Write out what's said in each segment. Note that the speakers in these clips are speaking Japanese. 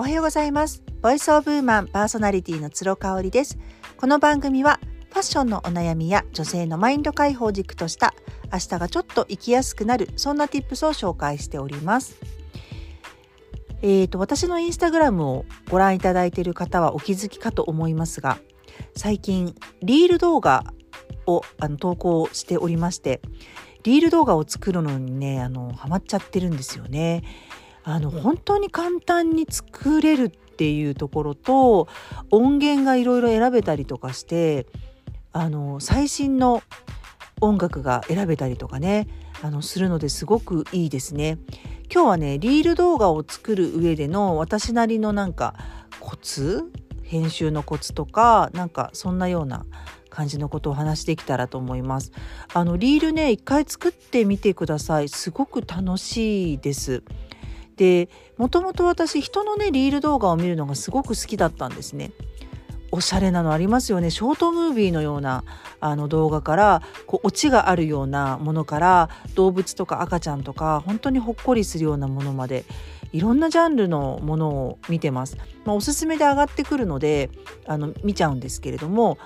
おはようございます。ボイスオブウーマンパーソナリティの鶴香織です。この番組はファッションのお悩みや女性のマインド解放軸とした明日がちょっと生きやすくなるそんな tips を紹介しております。えーと私のインスタグラムをご覧いただいている方はお気づきかと思いますが最近リール動画をあの投稿しておりましてリール動画を作るのにねあのハマっちゃってるんですよね。あの本当に簡単に作れるっていうところと音源がいろいろ選べたりとかしてあの最新の音楽が選べたりとかねあのするのですごくいいですね。今日はねリール動画を作る上での私なりのなんかコツ編集のコツとかなんかそんなような感じのことを話できたらと思います。あのリールね一回作ってみてください。すごく楽しいです。でもともと私人のねリール動画を見るのがすごく好きだったんですね。おしゃれなのありますよねショートムービーのようなあの動画からこうオチがあるようなものから動物とか赤ちゃんとか本当にほっこりするようなものまでいろんなジャンルのものを見てます。まあ、おすすめで上がってくるのであの見ちゃうんですけれども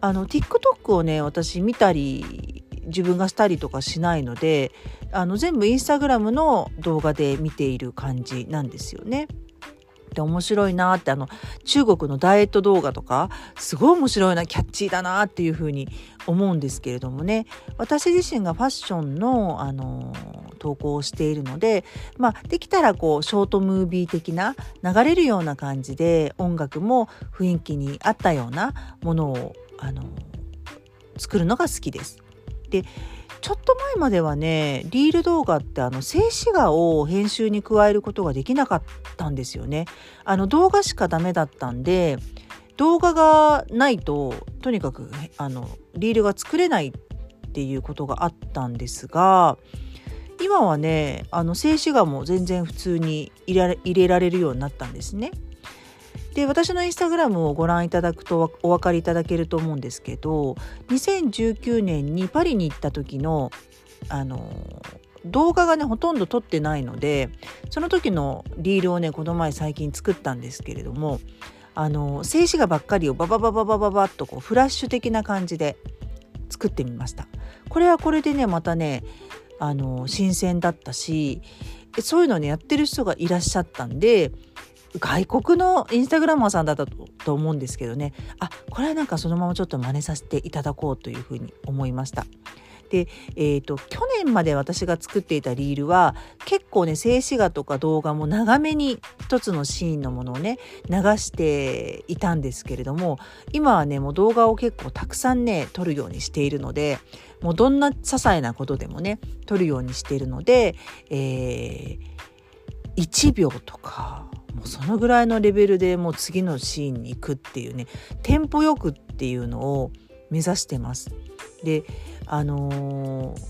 あの TikTok をね私見たり自分がしたりとかしないのであの全部インスタグラムの動画で見ている感じなんですよね。で面白いなってあの中国のダイエット動画とかすごい面白いなキャッチーだなっていうふうに思うんですけれどもね私自身がファッションのあの投稿をしているので、まあ、できたらこうショートムービー的な流れるような感じで音楽も雰囲気に合ったようなものをあの作るのが好きです。でちょっと前まではねリール動画ってあの静止画を編集に加えることができなかったんですよね。あの動画しかダメだったんで動画がないととにかくあのリールが作れないっていうことがあったんですが今はねあの静止画も全然普通に入れられるようになったんですね。で私のインスタグラムをご覧いただくとお分かりいただけると思うんですけど2019年にパリに行った時のあの動画がねほとんど撮ってないのでその時のリールをねこの前最近作ったんですけれどもあの静止画ばっかりをバババババババッとこうフラッシュ的な感じで作ってみました。これはこれでねまたねあの新鮮だったしそういうのねやってる人がいらっしゃったんで外国のインスタグラマーさんだったと思うんですけどねあこれはなんかそのままちょっと真似させていただこうというふうに思いました。で、えーと、去年まで私が作っていたリールは結構ね静止画とか動画も長めに一つのシーンのものをね流していたんですけれども今はねもう動画を結構たくさんね撮るようにしているのでもうどんな些細なことでもね撮るようにしているので、えー、1秒とかもうそのぐらいのレベルでもう次のシーンに行くっていうねテンポよくっていうのを目指してます。であのー、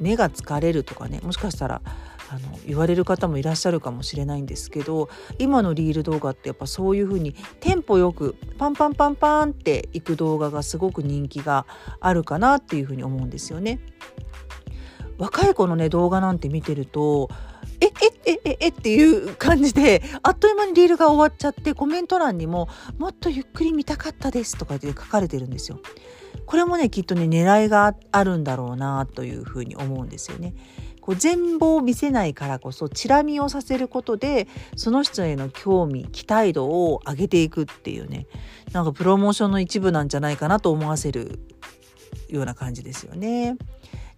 目が疲れるとかねもしかしたらあの言われる方もいらっしゃるかもしれないんですけど今のリール動画ってやっぱそういう風にテンポよくパンパンパンパンっていく動画がすごく人気があるかなっていう風に思うんですよね。若い子のね動画なんて見てるとえええええっていう感じであっという間にリールが終わっちゃってコメント欄にも「もっとゆっくり見たかったです」とかで書かれてるんですよ。これもねきっとね狙いがあるんだろうなというふうに思うんですよね。こう全貌を見せないからこそチラ見をさせることでその人への興味期待度を上げていくっていうねなんかプロモーションの一部なんじゃないかなと思わせるような感じですよね。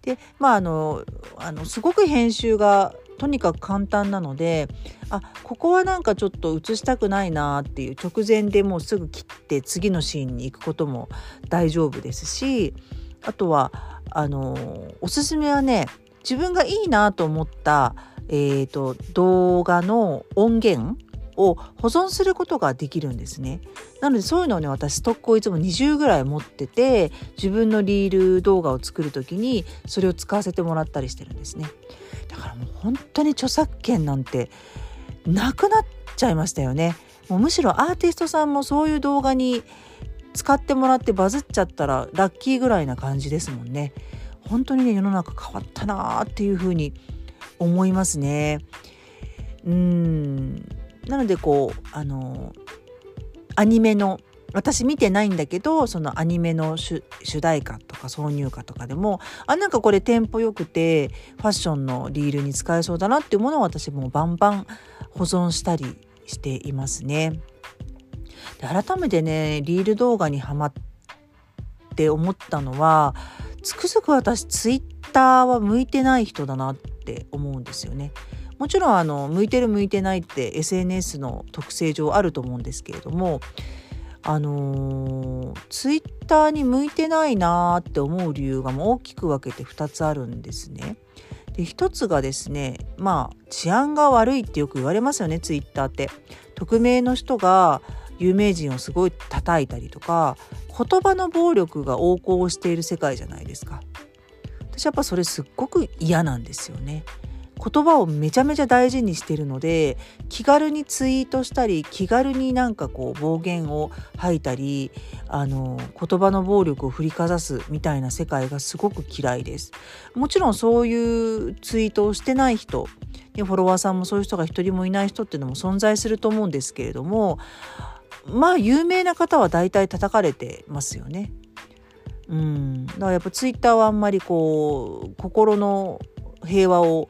でまああのあのすごく編集がとにかく簡単なのであここはなんかちょっと映したくないなっていう直前でもうすぐ切って次のシーンに行くことも大丈夫ですしあとはあのおすすめはね自分がいいなと思った、えーと、動画の音源を保存することができるんですね。なのでそういうのをね私ストックをいつも20ぐらい持ってて自分のリール動画を作る時にそれを使わせてもらったりしてるんですね。からもう本当に著作権なんてなくなっちゃいましたよね。もうむしろアーティストさんもそういう動画に使ってもらってバズっちゃったらラッキーぐらいな感じですもんね。本当にね世の中変わったなーっていうふうに思いますね。うんなのでこうあのアニメの私見てないんだけどそのアニメの主題歌とか挿入歌とかでもあなんかこれテンポよくてファッションのリールに使えそうだなっていうものを私もバンバン保存したりしていますね。で改めてねリール動画にハマって思ったのはつくづく私ツイッターは向いてない人だなって思うんですよね。もちろんあの向いてる向いてないって SNS の特性上あると思うんですけれどもあのー、ツイッターに向いてないなーって思う理由がもう大きく分けて2つあるんですね。で1つがですねまあ治安が悪いってよく言われますよねツイッターって。匿名の人が有名人をすごい叩いたりとか言葉の暴力が横行している世界じゃないですか。私やっぱそれすっごく嫌なんですよね。言葉をめちゃめちゃ大事にしてるので気軽にツイートしたり気軽になんかこう暴言を吐いたりあの言葉の暴力を振りかざすみたいな世界がすごく嫌いです。もちろんそういうツイートをしてない人フォロワーさんもそういう人が一人もいない人っていうのも存在すると思うんですけれどもまあ有名な方は大体叩かれてますよね。うん、だからやっぱツイッターはあんまりこう心の平和を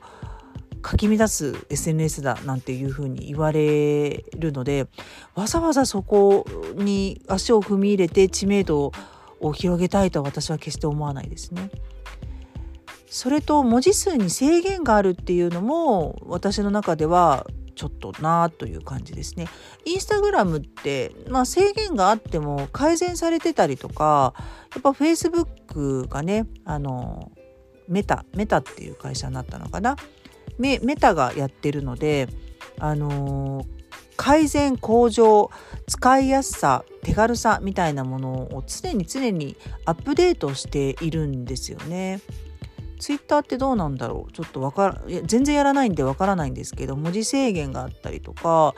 かき乱す SNS だなんていうふうに言われるのでわざわざそこに足を踏み入れて知名度を広げたいとは私は決して思わないですね。それと文字数に制限があるっていうのも私の中ではちょっとなという感じですね。インスタグラムって、まあ、制限があっても改善されてたりとかやっぱフェイスブックがねあのメタメタっていう会社になったのかなメメタがやってるのであの改善向上使いやすさ手軽さみたいなものを常に常にアップデートしているんですよね。ツイッターってどうなんだろう？ちょっとわから全然やらないんでわからないんですけど文字制限があったりとか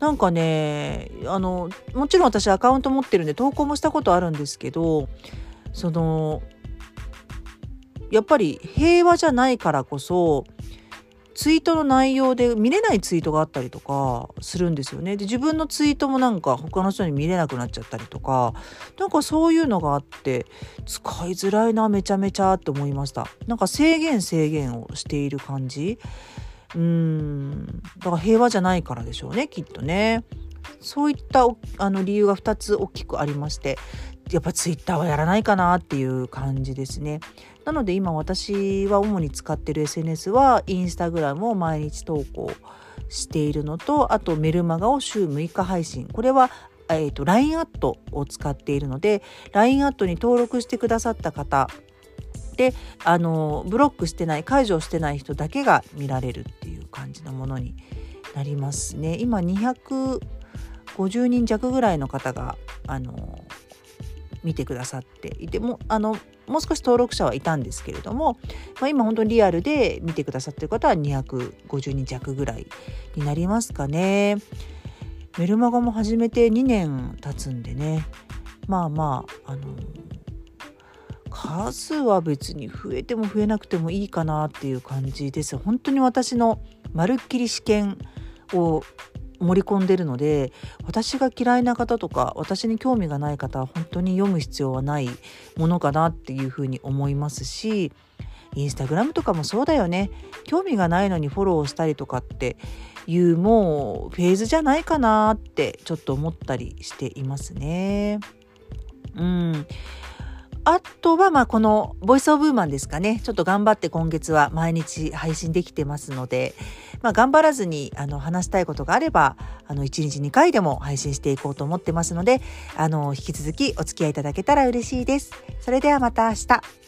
なんかねあのもちろん私アカウント持ってるんで投稿もしたことあるんですけどそのやっぱり平和じゃないからこそツイートの内容で見れないツイートがあったりとかするんですよね。で自分のツイートもなんか他の人に見れなくなっちゃったりとかなんかそういうのがあって使いづらいなめちゃめちゃって思いました。なんか制限制限をしている感じうんだから平和じゃないからでしょうねきっとね。そういったあの理由が2つ大きくありましてやっぱツイッターはやらないかなっていう感じですね。なので今私は主に使ってる SNS はインスタグラムを毎日投稿しているのとあとメルマガを週6日配信これはえーと、LINE アットを使っているので LINE アットに登録してくださった方であのブロックしてない解除してない人だけが見られるっていう感じのものになりますね。今250人弱ぐらいの方があの見てくださっていてもあのもう少し登録者はいたんですけれども、まあ、今本当にリアルで見てくださってる方は250人弱ぐらいになりますかね。メルマガも始めて2年経つんでねまあまああの数は別に増えても増えなくてもいいかなっていう感じです本当に私のまるっきり試験を盛り込んでるので私が嫌いな方とか私に興味がない方は本当に読む必要はないものかなっていうふうに思いますしインスタグラムとかもそうだよね興味がないのにフォローしたりとかっていうもうフェーズじゃないかなってちょっと思ったりしていますね。うんあとは、まあ、このボイスオブウーマンですかね。ちょっと頑張って今月は毎日配信できてますので、まあ、頑張らずに、あの、話したいことがあれば、あの、1日2回でも配信していこうと思ってますので、あの、引き続きお付き合いいただけたら嬉しいです。それではまた明日。